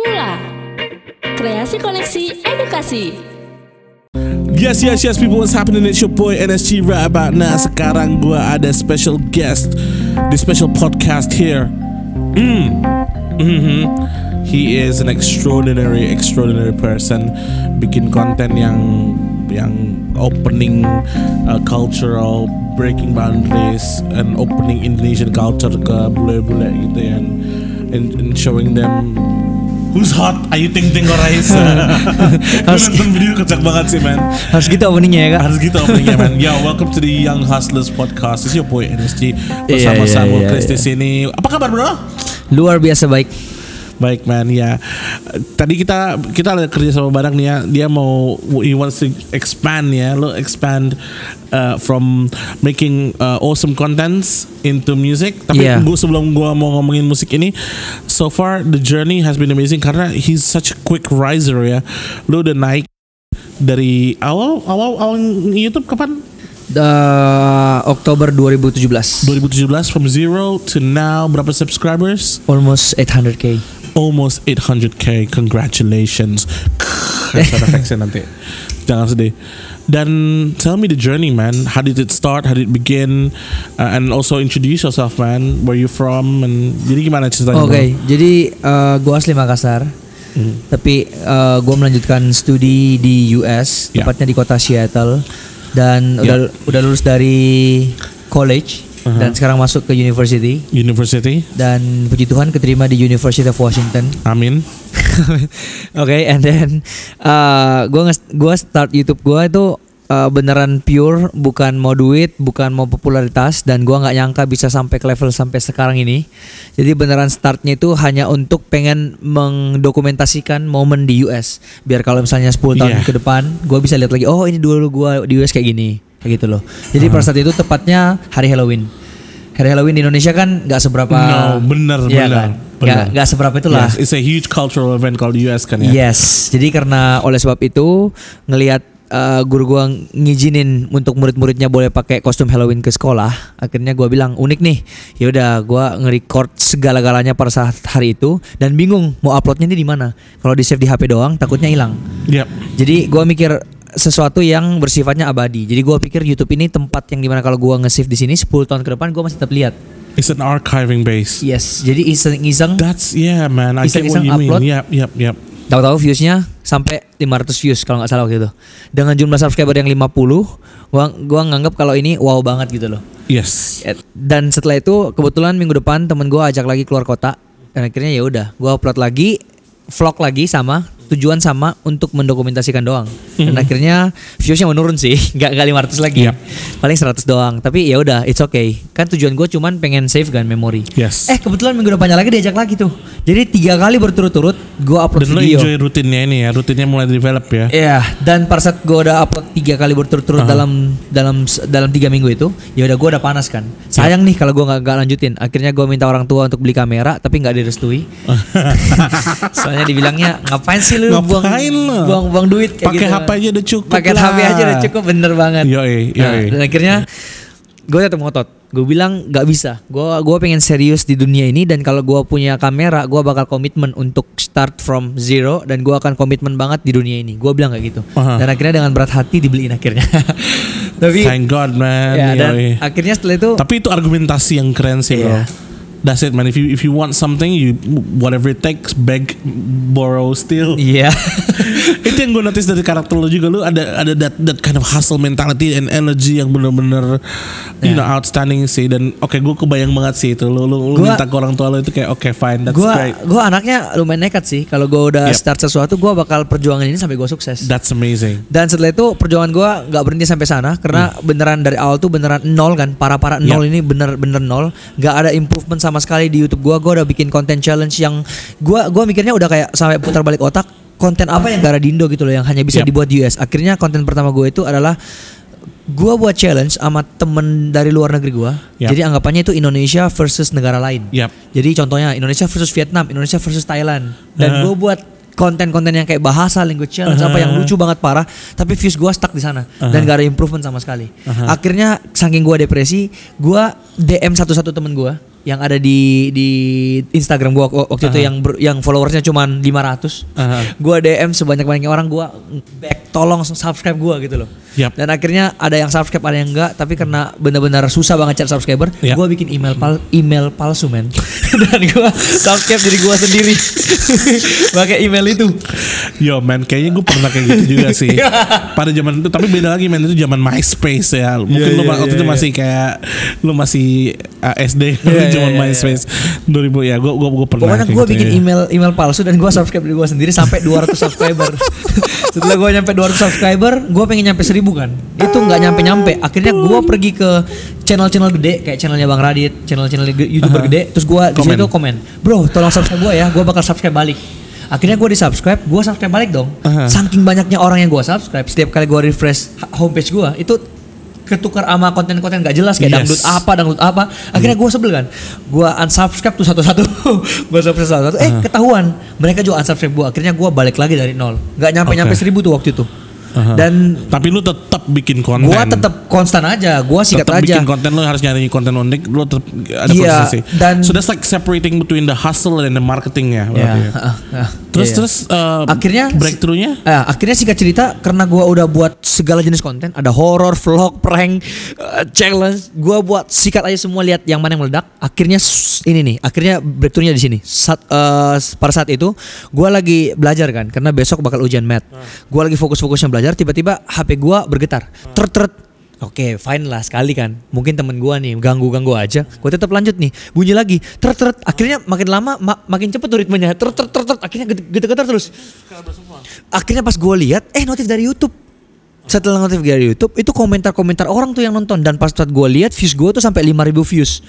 Mula Kreasi Koneksi Edukasi Yes, yes, yes, people, what's happening? It's your boy NSG right about now. Sekarang gua ada special guest di special podcast here. Mm. Mhm. He is an extraordinary, extraordinary person. Bikin konten yang yang opening uh, cultural, breaking boundaries, and opening Indonesian culture ke bule-bule gitu ya, and, and, and showing them Who's hot? Ayu Ting Ting or Raisa? Gue Harus- nonton video kocak banget sih man Harus gitu openingnya ya kak. Harus gitu openingnya man Yo welcome to the Young Hustlers Podcast This is your boy NSG Bersama Iya, iya, Samuel iya, Chris di iya. sini Apa kabar bro? Luar biasa baik. Baik man ya Tadi kita kita ada kerja sama bareng nih ya Dia mau He wants to expand ya Lo expand uh, From making uh, awesome contents Into music Tapi Yeah. gua sebelum gua mau ngomongin musik ini So far the journey has been amazing Karena he's such a quick riser ya Lo udah naik dari awal awal awal YouTube kapan? Uh, Oktober 2017. 2017 from zero to now berapa subscribers? Almost 800k. Almost 800k. Congratulations. Nanti. Jangan sedih. Dan tell me the journey, man. How did it start? How did it begin? Uh, and also introduce yourself, man. Where you from? And jadi gimana ceritanya? Oke, bro? jadi uh, gua asli Makassar. Hmm. Tapi uh, gua melanjutkan studi di US, Ya. tepatnya di kota Seattle. Dan Ya. udah udah lulus dari college Uh-huh. dan sekarang masuk ke university. University. Dan puji Tuhan keterima di University of Washington. Amin. Oke, and then uh, gua gua start YouTube gua itu uh, beneran pure, bukan mau duit, bukan mau popularitas dan gua nggak nyangka bisa sampai ke level sampai sekarang ini. Jadi beneran startnya itu hanya untuk pengen mendokumentasikan momen di US. Biar kalau misalnya 10 tahun Iya. ke depan, gua bisa lihat lagi, oh ini dulu gua di US kayak gini, kayak gitu loh. Jadi pada saat itu tepatnya hari Halloween. Hari Halloween di Indonesia kan nggak seberapa No, bener, Iya bener, kan? Nggak nggak seberapa itulah. Yes, it's a huge cultural event called US kan ya. Yes, jadi karena oleh sebab itu ngelihat uh, guru gua ngizinin untuk murid-muridnya boleh pakai kostum Halloween ke sekolah, akhirnya gua bilang unik nih. Ya udah, gua nge-record segala-galanya pada saat hari itu dan bingung mau uploadnya ini di mana. Kalau di save di HP doang takutnya hilang. Yep. Jadi gua mikir sesuatu yang bersifatnya abadi. Jadi gua pikir YouTube ini tempat yang di mana kalau gua nge-save di sini 10 tahun ke depan gua masih tetap lihat. It's an archiving base. Yes, jadi iseng-iseng That's yeah, man. I get what Iseng-iseng you mean. upload. Yep, yep, yep. Tahu-tahu viewsnya sampai 500 views kalau nggak salah waktu itu. Dengan jumlah subscriber yang 50, gua gua nganggap kalau ini wow banget gitu loh. Yes. Eh, Dan setelah itu kebetulan minggu depan temen gua ajak lagi keluar kota dan akhirnya ya udah, gua upload lagi vlog lagi sama tujuan sama untuk mendokumentasikan doang. Dan akhirnya viewsnya menurun sih, nggak nggak 500 lagi. Yap. Paling 100 doang. Tapi ya udah, it's okay. Kan tujuan gue cuman pengen save kan memori. Yes. Eh kebetulan minggu depannya lagi diajak lagi tuh. Jadi tiga kali berturut-turut gue upload Dan video. enjoy rutinnya ini ya, rutinnya mulai develop ya. Iya, dan pada saat gue udah upload tiga kali berturut-turut Aha. dalam dalam dalam tiga minggu itu, ya udah gue udah panas kan. Sayang nih kalau gue nggak nggak lanjutin. Akhirnya gue minta orang tua untuk beli kamera, tapi nggak direstui. Soalnya dibilangnya ngapain sih lu Ngapain buang buang duit kayak Pakai gitu. HP aja udah cukup Pakai. HP aja udah cukup bener banget. Yoi, Nah, yoi. dan akhirnya gue tetap ngotot. Gue bilang nggak bisa. Gue gua pengen serius di dunia ini dan kalau gue punya kamera, gue bakal komitmen untuk start from zero dan gue akan komitmen banget di dunia ini. Gue bilang kayak gitu. Aha. Dan akhirnya dengan berat hati dibeliin akhirnya. Tapi Thank God man. ya dan Yoi. akhirnya setelah itu Tapi itu argumentasi yang keren sih bro. That's it man. If you if you want something, you whatever it takes, beg, borrow, steal. Iya. itu yang gue notice dari karakter lo juga lu ada ada that that kind of hustle mentality and energy yang bener-bener you know Yeah. outstanding sih dan oke gue kebayang banget sih itu lu Gua- minta ke orang tua lo itu kayak oke fine that's Gua great gua anaknya lumayan nekat sih. Kalau gue udah Yep. start sesuatu, gue bakal perjuangan ini sampai gue sukses. that's amazing Dan setelah itu perjuangan gue nggak berhenti sampai sana karena beneran dari awal tuh beneran nol kan para-para nol ini bener-bener nol nggak ada improvement sama sekali di YouTube gue gue udah bikin konten challenge yang gue gua mikirnya udah kayak sampai putar balik otak konten apa yang gak ada di Indo gitu loh yang hanya bisa Yap. dibuat di US akhirnya konten pertama gue itu adalah gue buat challenge sama temen dari luar negeri gue Yap. jadi anggapannya itu Indonesia versus negara lain Yap. jadi contohnya Indonesia versus Vietnam, Indonesia versus Thailand. Dan Uh-huh. gue buat konten-konten yang kayak bahasa, language challenge apa yang Uh-huh. lucu banget parah, tapi views gue stuck di sana dan Uh-huh. gak ada improvement sama sekali. Uh-huh. Akhirnya saking gue depresi, gue DM satu-satu temen gue yang ada di di Instagram gua wak- waktu itu Aha. yang ber- yang followersnya cuma 500 Aha. gua DM sebanyak banyaknya orang gua back tolong subscribe gua gitu loh Yap. dan akhirnya ada yang subscribe ada yang enggak tapi karena benar-benar susah banget cari subscriber Yap. gua bikin email pal email palsu men dan gua subscribe diri gua sendiri pakai email itu Yo man, kayaknya gue pernah kayak gitu juga sih. Pada zaman itu, tapi beda lagi man itu zaman MySpace ya. Mungkin Iya, lu iya, waktu iya, itu iya. masih kayak lu masih uh, SD Iya, zaman iya, iya, MySpace 2000 ya. Gue gue gue pernah. Pokoknya gue gitu, bikin ya. email email palsu dan gue subscribe diri gue sendiri sampai 200 subscriber. Setelah gue nyampe 200 subscriber, gue pengen nyampe 1000 kan. Itu nggak nyampe nyampe. Akhirnya gue pergi ke channel-channel gede kayak channelnya Bang Radit, channel-channel youtuber Aha. gede. Terus gue di situ komen, bro tolong subscribe gue ya, gue bakal subscribe balik. Akhirnya gue di subscribe, gue subscribe balik dong. Aha. Saking banyaknya orang yang gue subscribe, setiap kali gue refresh homepage gue itu ketukar sama konten-konten gak jelas kayak Yes. dangdut apa dangdut apa. Akhirnya gue sebel kan gue unsubscribe tuh satu-satu. Gue subscribe satu-satu. Eh ketahuan mereka juga unsubscribe gue akhirnya gue balik lagi dari nol. Nggak nyampe nyampe Oke. seribu tuh waktu itu Dan Tapi lu tetap bikin konten. gue tetap konstan aja gue sikat tetap aja bikin konten lu harus nyari konten unik lu tetap ada Iya, konsistensi. dan- so that's like separating between the hustle and the marketing ya. ya, berarti ya. ah, ah, Terus iya. terus uh, Akhirnya- breakthroughnya Eh, akhirnya singkat cerita karena gua udah buat segala jenis konten, ada horror, vlog, prank, eh, challenge, gua buat sikat aja semua lihat yang mana yang meledak. Akhirnya ini nih, akhirnya breakthroughnya di sini. Saat eh, pada saat itu gua lagi belajar kan karena besok bakal ujian math. Gua lagi fokus-fokusnya belajar, tiba-tiba HP gua bergetar. Tret-tret Oke, fine lah sekali kan. Mungkin temen gua nih ganggu-ganggu aja. Gue tetap lanjut nih. Bunyi lagi. Tret tret. Akhirnya makin lama ma- makin cepet tuh ritmenya. Tret tret tret. Akhirnya getar-getar terus. Akhirnya pas gue lihat, eh notif dari YouTube. Setelah notif dari YouTube, itu komentar-komentar orang tuh yang nonton dan pas saat gue lihat views gue tuh sampai 5000 views.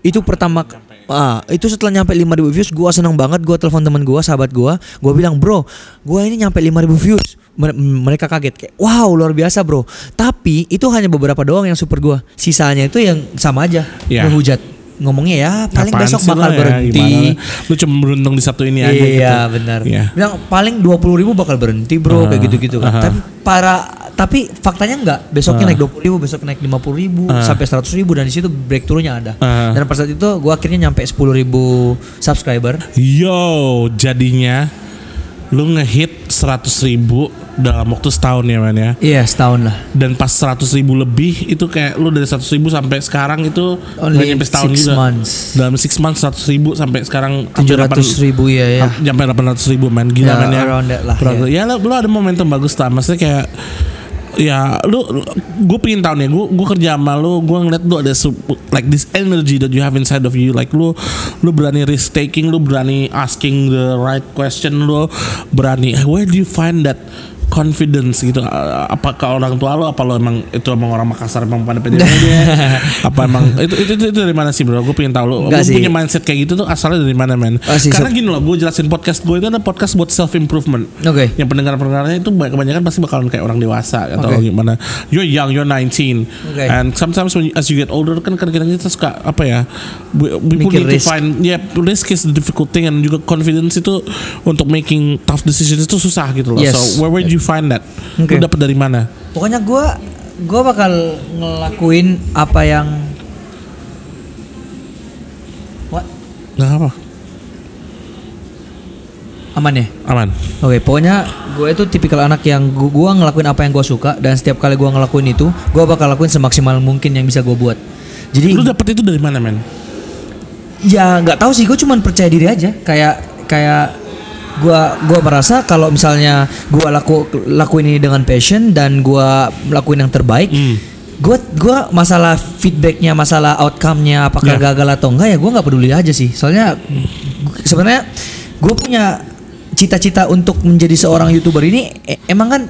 Itu pertama ah, itu setelah nyampe 5000 views gue seneng banget. Gue telepon teman gue sahabat gue gue bilang bro gue ini nyampe 5000 views. Mere- mereka kaget kayak wow luar biasa bro. Tapi itu hanya beberapa doang yang super gue sisanya itu yang sama aja Iya. ngehujat ngomongnya ya paling Apaan besok bakal ya, berhenti gimana? Lu cuma beruntung di satu ini aja gitu. Iya benar. Iya. Bilang paling dua puluh ribu bakal berhenti bro Ah, kayak gitu-gitu kan. aha. Tapi para tapi faktanya enggak. Besoknya Ah. naik dua puluh ribu, besok naik lima puluh ribu Ah. sampai seratus ribu dan di situ breakthroughnya ada. Ah. Dan pada saat itu gua akhirnya nyampe sepuluh ribu subscriber. Yo, jadinya lu ngehit 100 ribu dalam waktu setahun ya man ya. Iya setahun lah. Dan pas 100 ribu lebih itu kayak lu dari 100 ribu sampai sekarang itu Only nyampe setahun six juga. months. Dalam 6 months 100 ribu sampai sekarang hampir Tujuh ratus 8 ribu ya ya. Hap- Sampai 800 ribu man Gila Ya, man ya around that lah, Progress. Ya, lu, lu ada momentum bagus lah Maksudnya kayak Ya lu, Gue pengen tahu nih Gue gue kerja sama lu Gue ngeliat lu ada su- Like this energy that you have inside of you Like lu Lu berani risk taking Lu berani asking the right question Lu berani Where do you find that confidence gitu apakah orang tua lu apa lu emang itu emang orang Makassar emang pada pede aja apa emang itu, itu itu itu dari mana sih bro gue pengen tahu sih. punya mindset kayak gitu tuh asalnya dari mana men sih, karena so- gini loh gue jelasin podcast gue itu ada podcast buat self improvement Oke. yang pendengar-pendengarnya itu banyak- kebanyakan pasti bakalan kayak orang dewasa atau gimana you're young you're 19 Oke. and sometimes when you- as you get older kan kadang-kadang kita suka apa ya we, we need to risk. find yeah risk is the difficult thing and juga confidence itu untuk making tough decisions itu susah gitu loh Yes. so where would you find that Oke. lu dapet dari mana Pokoknya gua gua bakal ngelakuin apa yang What? nggak apa Aman ya? aman Oke, pokoknya gue itu tipikal anak yang gu- gua ngelakuin apa yang gue suka dan setiap kali gua ngelakuin itu, gua bakal lakuin semaksimal mungkin yang bisa gue buat. Jadi lu dapet itu dari mana men ya nggak tahu sih, gue cuman percaya diri aja. Kayak kayak gua gua merasa kalau misalnya gua laku lakuin ini dengan passion dan gua lakuin yang terbaik, Hmm. gua gua masalah feedbacknya, masalah outcome-nya apakah Ya. gagal atau enggak ya gua nggak peduli aja sih. Soalnya sebenarnya gue punya cita-cita untuk menjadi seorang youtuber ini e- emang kan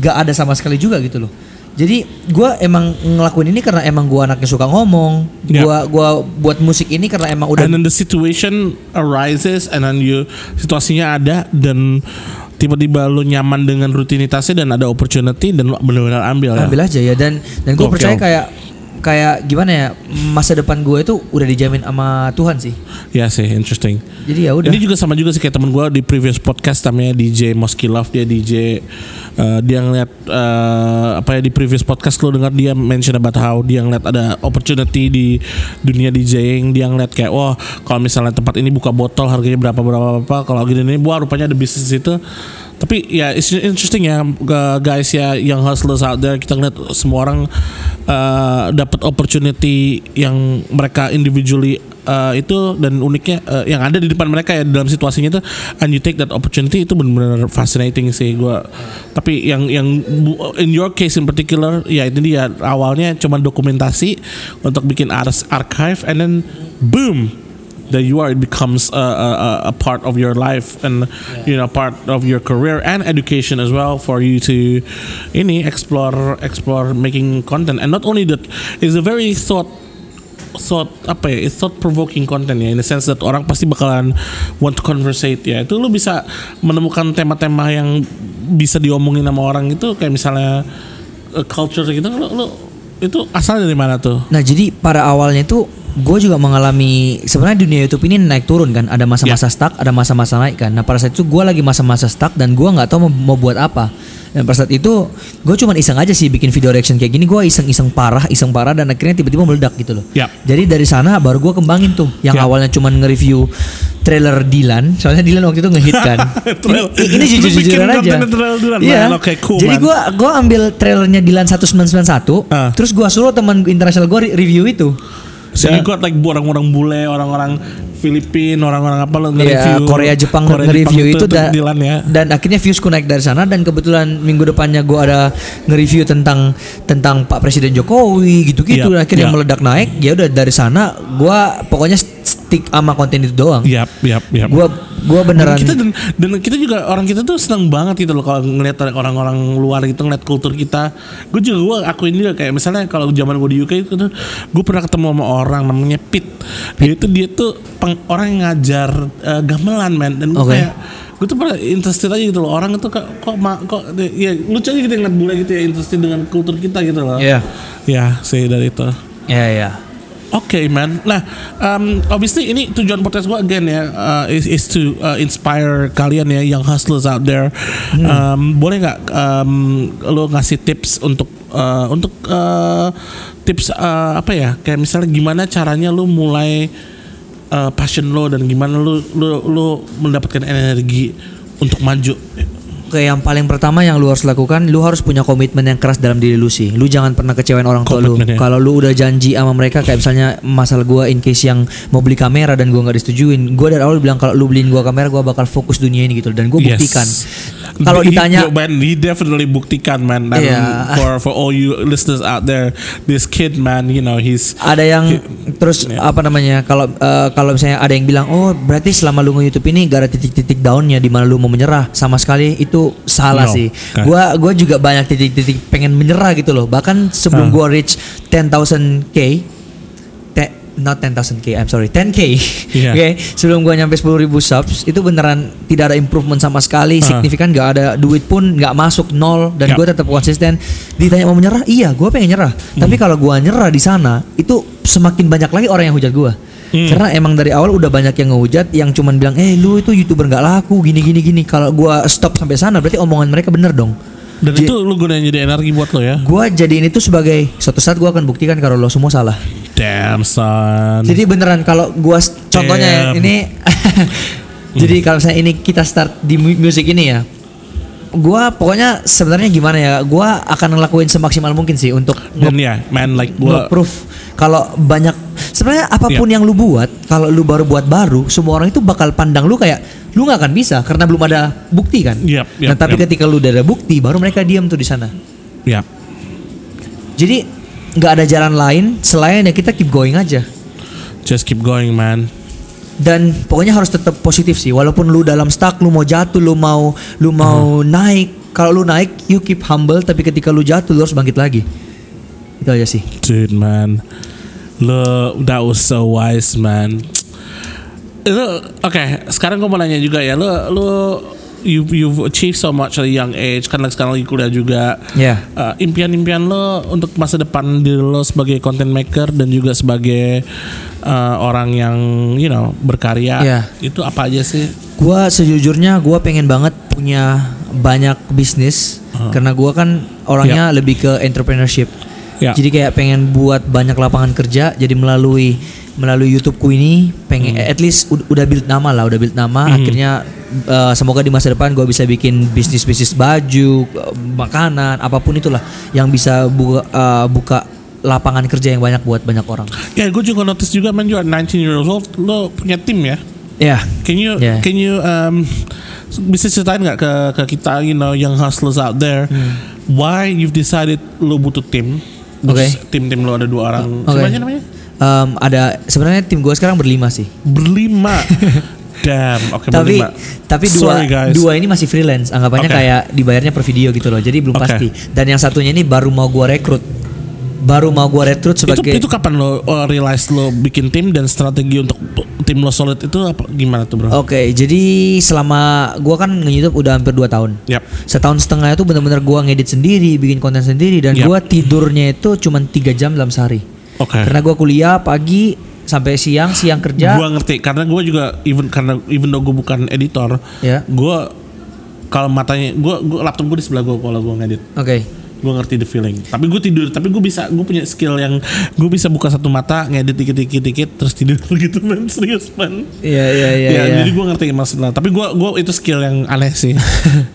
gak ada sama sekali juga gitu loh. Jadi gua emang ngelakuin ini karena emang gua anaknya suka ngomong. Ya. Gua gua buat musik ini karena emang udah and then the situation arises and then you situasinya ada dan tiba-tiba lu nyaman dengan rutinitasnya dan ada opportunity dan lu benar-benar ambil ya. ambil aja ya dan dan gue percaya kayak kayak gimana ya masa depan gue itu udah dijamin sama Tuhan sih. Ya sih, interesting. Jadi ya udah. Ini juga sama juga sih kayak temen gue di previous podcast namanya DJ Mosky Love dia DJ uh, dia ngeliat uh, apa ya di previous podcast lo dengar dia mention about how dia ngeliat ada opportunity di dunia DJing dia ngeliat kayak wah kalau misalnya tempat ini buka botol harganya berapa berapa berapa kalau gini nih wah rupanya ada bisnis itu tapi ya it's interesting ya guys ya yang hustlers out there kita ngeliat semua orang uh, dapat opportunity yang mereka individually uh, itu dan uniknya uh, yang ada di depan mereka ya dalam situasinya itu and you take that opportunity itu benar-benar fascinating sih gua. Tapi yang yang in your case in particular ya itu dia awalnya cuma dokumentasi untuk bikin archive and then boom that you are it becomes a, a, a- part of your life and you know part of your career and education as well for you to ini explore explore making content. And not only that is a very thought thought apa ya it's thought provoking content ya in the sense that orang pasti bakalan want to conversate ya. Itu lu bisa menemukan tema-tema yang bisa diomongin sama orang itu kayak misalnya uh, culture gitu lu, lu itu asal dari mana tuh? Nah jadi pada awalnya itu gue juga mengalami sebenarnya dunia YouTube ini naik turun kan ada masa-masa stuck ada masa-masa naik kan. Nah pada saat itu gue lagi masa-masa stuck dan gue nggak tahu mau, mau buat apa. Dan pada saat itu gue cuma iseng aja sih bikin video reaction kayak gini. Gue iseng-iseng parah iseng parah dan akhirnya tiba-tiba meledak gitu loh. Yap. jadi dari sana baru gue kembangin tuh. Yang Yap. awalnya cuma nge-review trailer Dilan soalnya Dilan waktu itu ngehit kan. Ini, ini jujur-jujuran aja. iya. Man. Oke, cool, jadi gue gue ambil trailernya Dilan 1991 Ah. terus gue suruh teman internasional gue review itu So you got like orang-orang bule, orang-orang Filipin, orang-orang apa lo Iya, nge-review Korea Jepang Korea, nge-review Jepang itu untuk da- Dilan ya. dan akhirnya viewsku naik dari sana dan kebetulan minggu depannya gue ada nge-review tentang tentang Pak Presiden Jokowi gitu-gitu Iya, akhirnya iya. meledak naik ya udah dari sana gue pokoknya stick sama konten itu doang Yap, yap, yap. gue gue beneran Dan kita dan, dan kita juga orang kita tuh senang banget gitu loh kalau ngeliat orang-orang luar gitu ngeliat kultur kita. Gue juga gue akuin juga kayak misalnya kalau zaman gue di UK itu tuh gue pernah ketemu sama orang namanya Pit. Dia itu dia tuh peng- orang yang ngajar eh, gamelan man dan gue Oke. kayak gue tuh pernah interested aja gitu loh orang itu kok kok ma- kok ya lucu aja gitu ngeliat bule gitu ya interested dengan kultur kita gitu loh. Iya. Ya, sih dari itu. ya ya Oke man. Nah, um, obviously ini tujuan podcast gue again ya uh, is, is to uh, inspire kalian ya yang hustlers out there. Um, boleh nggak um, lo ngasih tips untuk uh, untuk uh, tips uh, apa ya? Kayak misalnya gimana caranya lo mulai uh, passion lo dan gimana lo lo lo mendapatkan energi untuk maju. Oke, yang paling pertama yang lu harus lakukan, lu harus punya komitmen yang keras dalam diri lu sih. Lu jangan pernah kecewain orang tua lu. Ya. Kalau lu udah janji sama mereka kayak misalnya masalah gua in case yang mau beli kamera dan gua nggak disetujuin, gua dari awal bilang kalau lu beliin gua kamera, gua bakal fokus dunia ini gitu dan gua Yes. Kalau He- ditanya man, he definitely buktikan man. Dan Iya. For for all you listeners out there, this kid man, you know he's ada yang terus apa namanya kalau eh, kalau misalnya ada yang bilang oh berarti selama lu nge-YouTube ini gak ada titik-titik downnya di mana lu mau menyerah sama sekali itu salah No. sih Kan. gua gua juga banyak titik-titik pengen menyerah gitu loh bahkan sebelum Ah. gua reach 10,000k te- not 10,000k I'm sorry 10k Iya. oke sebelum gua nyampe 10.000 subs itu beneran tidak ada improvement sama sekali Ah. signifikan gak ada duit pun nggak masuk nol dan Ya. gua tetap konsisten ditanya mau menyerah iya gua pengen nyerah Hmm. tapi kalau gua nyerah di sana itu semakin banyak lagi orang yang hujat gua Hmm. karena emang dari awal udah banyak yang ngehujat yang cuman bilang eh lu itu youtuber nggak laku gini gini gini kalau gua stop sampai sana berarti omongan mereka bener dong Dan Ji- itu lu gunain jadi energi buat lo ya. gua jadiin itu sebagai suatu saat gua akan buktikan kalau lo semua salah Damn son. jadi beneran kalau gua contohnya ya, Damn. ini jadi kalau misalnya ini kita start di mu- musik ini ya gua pokoknya sebenarnya gimana ya gua akan ngelakuin semaksimal mungkin sih untuk dan ya, man like gua nge-proof kalau banyak sebenarnya apa pun Iya. yang lu buat kalau lu baru buat baru semua orang itu bakal pandang lu kayak lu nggak akan bisa karena belum ada bukti kan Yap, yap, nah tapi yap. ketika lu udah ada bukti baru mereka diam tuh di sana ya jadi nggak ada jalan lain selain ya kita keep going aja just keep going man. dan pokoknya harus tetap positif sih walaupun lu dalam stuck lu mau jatuh lu mau lu mau naik kalau lu naik you keep humble tapi ketika lu jatuh lu harus bangkit lagi itu aja sih Dude man. Lo that was so wise man. Itu oke, sekarang gue mau nanya juga ya. Lo lo you've you've achieved so much at a young age. Kan sekarang lagi kuliah juga. Ya. Uh, impian-impian lo untuk masa depan diri lo sebagai content maker dan juga sebagai uh, orang yang you know berkarya Iya. itu apa aja sih? Gua sejujurnya gua pengen banget punya banyak bisnis. Karena gua kan orangnya lebih ke entrepreneurship. Ya. Jadi kayak pengen buat banyak lapangan kerja. Jadi melalui melalui YouTubeku ini pengen at least ud- udah build nama lah, udah build nama. Akhirnya eh, semoga di masa depan gua bisa bikin bisnis-bisnis baju, eh, makanan, apa pun itulah yang bisa buka eh, buka lapangan kerja yang banyak buat banyak orang. ya gue juga notice juga man you are 19 years old lo punya tim ya Ya. Can you Yeah. can you um, bisa ceritain nggak ke ke kita you know young hustlers out there why you've decided lo butuh tim? Hmm. Oke. Tim tim lo ada dua orang. Oke. Siapa namanya? Em, ada sebenarnya tim gue sekarang berlima sih. Berlima. Damn. Oke tapi berlima. tapi dua Sorry, guys. dua ini masih freelance anggapannya Oke. kayak dibayarnya per video gitu loh jadi belum Oke. pasti dan yang satunya ini baru mau gua rekrut baru mau gua rekrut itu sebagai itu kapan lo uh, realize lo bikin tim dan strategi untuk tim lo solid itu apa gimana tuh bro? oke jadi selama gua kan nge-youtube udah hampir 2 tahun Yap. setahun setengah itu bener-bener gua ngedit sendiri bikin konten sendiri dan Yap. gua tidurnya itu cuma tiga jam dalam sehari Oke. karena gua kuliah pagi sampai siang siang kerja. Gua ngerti karena gua juga even karena even though gue bukan editor, ya. gua kalau matanya gua, gua laptop gue di sebelah gua kalau gua ngedit. oke. Gue ngerti the feeling. Tapi gue tidur tapi gue bisa gue punya skill yang gue bisa buka satu mata ngedit dikit dikit dikit terus tidur gitu man. Serius man. Iya iya iya ya, iya. jadi gue ngerti maksudnya. Tapi gue gue itu skill yang aneh sih.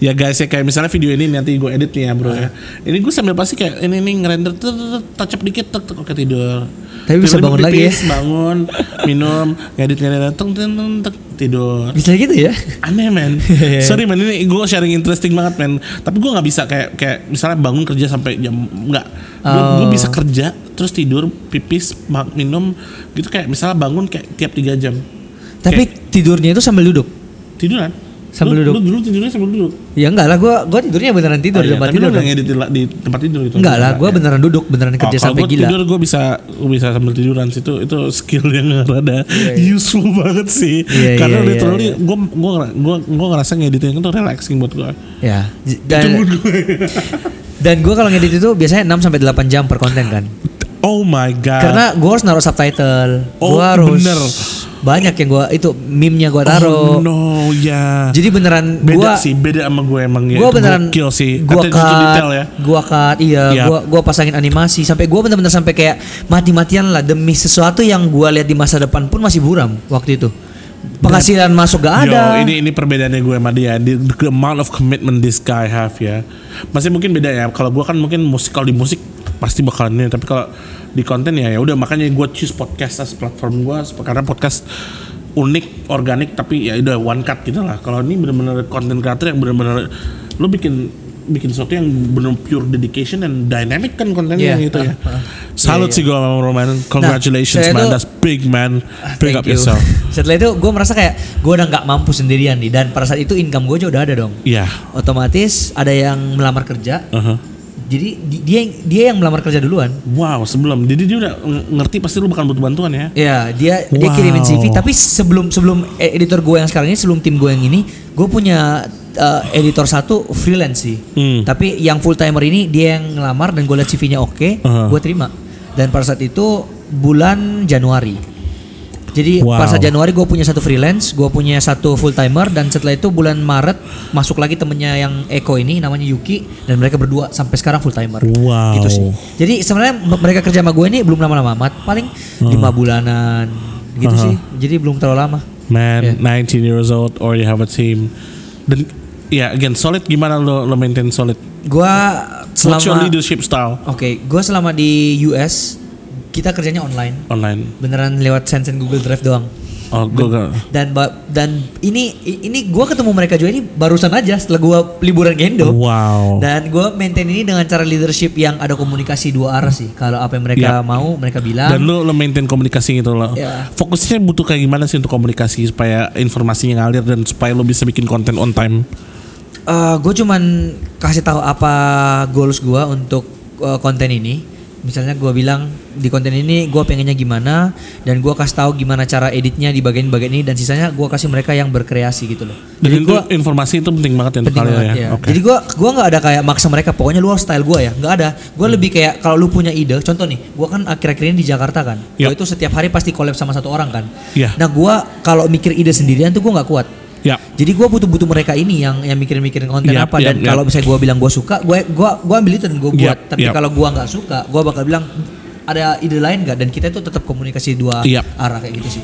Ya guys ya kayak misalnya video ini nanti gue edit nih ya bro ya. Ini gue sambil pasti kayak ini nih ngerender tuh tuh, tuh, touch up dikit tek, oke tidur Tapi bisa bangun lagi ya. pipis, bangun minum ngedit ngedit tek, tek, tek, tidur. Bisa gitu ya? Aneh men. Sorry man ini gue sharing interesting banget men. Tapi gue nggak bisa kayak kayak misalnya bangun kerja sampai jam nggak. Gue Oh. bisa kerja terus tidur pipis minum gitu kayak misalnya bangun kayak tiap tiga jam. Tapi tidurnya itu sambil duduk? Tiduran Sambil lu, duduk. lu dulu tidurnya sambil duduk Ya enggak lah, gua gua tidurnya beneran tidur Oh, di iya. tempat tapi tidur. lu nggak dong. ngedit di, di tempat tidur gitu Enggak lah, gua ya. beneran duduk, beneran kerja Oh, sampai gua gila. tidur gue bisa gua bisa sambil tiduran situ itu skill yang rada useful banget sih Iya, karena iya, iya, literally iya. gue gue gue gue ngerasa ngeditin itu relaxing buat gue Ya. Dan dan gua kalau ngedit itu biasanya 6 sampai 8 jam per konten kan. oh my god Karena gua harus naruh subtitle. Oh, gua harus bener. Banyak yang gua itu meme-nya gua taruh. Oh no ya. Jadi beneran beda gua sih, beda sama gue emang ya. Itu beneran gokil sih. to cut, detail ya. gua cut, iya, gua gua pasangin animasi sampai gua bener-bener sampai kayak mati-matian lah demi sesuatu yang gua lihat di masa depan pun masih buram waktu itu. Penghasilan masuk gak Yo, ada. ini ini perbedaannya gue sama dia. The, the amount of commitment this guy have ya. Masih mungkin beda ya. Kalau gue kan mungkin musik kalau di musik pasti bakalan ini. Tapi kalau di konten ya ya udah makanya gue choose podcast as platform gue karena podcast unik, organik tapi ya udah one cut gitu lah. Kalau ini bener-bener content creator yang bener-bener lo bikin bikin sesuatu yang bener pure dedication and dynamic kan kontennya Iya, gitu ya. ah, ah. Salut Iya, sih gue sama Roman. Congratulations saya man, tuh- that's big man. Pick Thank up you. yourself. Setelah itu gue merasa kayak gue udah nggak mampu sendirian nih dan pada saat itu income gue juga udah ada dong. Iya. Otomatis ada yang melamar kerja. Uh-huh. Jadi di- dia yang- dia yang melamar kerja duluan. Wow, sebelum. Jadi dia udah ng- ngerti pasti lu bakal butuh bantuan ya. Ya dia dia Wow. kirimin CV. Tapi sebelum sebelum e- editor gue yang sekarang ini sebelum tim gue yang ini, gue punya uh, editor satu freelance sih. Hmm. Tapi yang full timer ini dia yang ngelamar dan gue liat CV-nya oke, Uh-huh. gue terima. Dan pada saat itu bulan Januari. Jadi Wow. pas Januari gue punya satu freelance, gue punya satu full timer dan setelah itu bulan Maret masuk lagi temennya yang Eko ini namanya Yuki dan mereka berdua sampai sekarang full timer. Wow. Gitu sih. Jadi sebenarnya mereka kerja sama gue ini belum lama-lama amat, paling lima bulanan gitu Uh-huh. sih. Jadi belum terlalu lama. Man, Yeah. 19 years old or you have a team. Dan ya again solid gimana lo lo maintain solid? Gue What's your selama leadership style Oke, gue selama di US kita kerjanya online, online? beneran lewat Sense and Google Drive doang. Oh, gak. Dan dan ini ini gue ketemu mereka juga ini barusan aja setelah gue liburan ke Indo. Wow. Dan gue maintain ini dengan cara leadership yang ada komunikasi dua arah sih. Kalau apa yang mereka Ya. mau mereka bilang. Dan lo lo maintain komunikasi gitu loh. Ya. Fokusnya butuh kayak gimana sih untuk komunikasi supaya informasinya ngalir dan supaya lo bisa bikin konten on time. gue cuman kasih tahu apa goals gue untuk uh, konten ini Misalnya gue bilang di konten ini gue pengennya gimana dan gue kasih tahu gimana cara editnya di bagian-bagian ini dan sisanya gue kasih mereka yang berkreasi gitu loh. Jadi itu gue informasi itu penting banget ya untuk penting kalian banget ya. ya. Oke. Jadi gua gua nggak ada kayak maksa mereka pokoknya lu harus style gua ya. nggak ada. Gua Hmm. lebih kayak kalau lu punya ide, contoh nih, gua kan akhir-akhir ini di Jakarta kan. Gua Yap. itu setiap hari pasti collab sama satu orang kan. Iya. Nah, gua kalau mikir ide sendirian tuh gua nggak kuat. Ya. Jadi gua butuh-butuh mereka ini yang yang mikirin-mikirin konten Yap, apa yap, dan yap. kalau misalnya gua bilang gua suka, gua gua gua ambil itu dan gua buat. Yap, Tapi yap. kalau gua nggak suka, gua bakal bilang ada ide lain gak dan kita itu tetap komunikasi dua Yap. arah kayak gitu sih.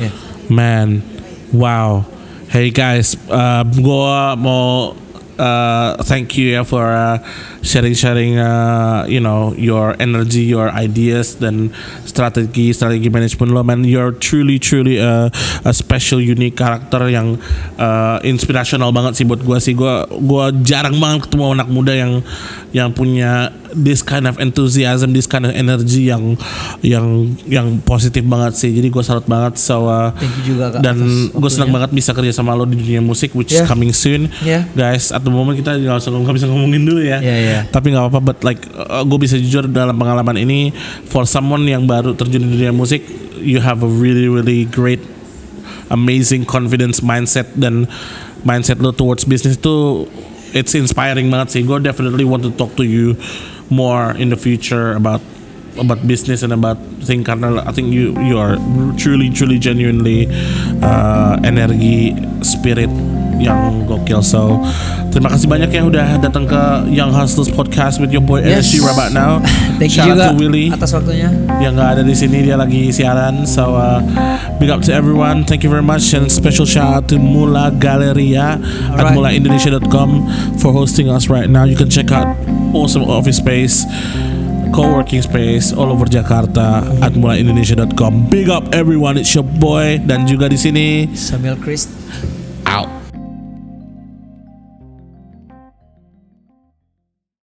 Ya. Man, wow. Hey guys, uh, gua mau uh, thank you ya for uh, sharing-sharing uh, you know your energy, your ideas dan strategi strategi manajemen lo man. You're truly truly a, a special unique karakter yang uh, inspirational banget sih buat gua sih. Gua gua jarang banget ketemu anak muda yang yang punya this kind of enthusiasm, this kind of energy yang yang yang positif banget sih. Jadi gue salut banget. So uh, Thank you juga, Kak, dan gue senang banget bisa kerja sama lo di dunia musik, which is Yeah. coming soon. Yeah. Guys, at the moment kita nggak usah nggak bisa ngomongin dulu ya. Yeah, yeah. Tapi nggak apa-apa. But like gue bisa jujur dalam pengalaman ini, for someone yang baru terjun di dunia musik, you have a really really great, amazing confidence mindset dan mindset lo towards business itu it's inspiring banget sih. Gue definitely want to talk to you more in the future about about business and about thing karena I think you you are truly truly genuinely uh, energi spirit yang gokil. So terima kasih banyak yang udah datang ke Young Hustlers podcast with your boy Yes. Right about now Thank you shout juga out to Willy. atas waktunya. yang nggak ada di sini dia lagi siaran. So uh, big up to everyone. Thank you very much. And special shout out to Mula Galleria at Alright. mulaindonesia.com for hosting us right now. You can check out awesome office space co-working space all over Jakarta at mulaindonesia.com big up everyone. It's your boy. Dan juga di sini Samuel Christ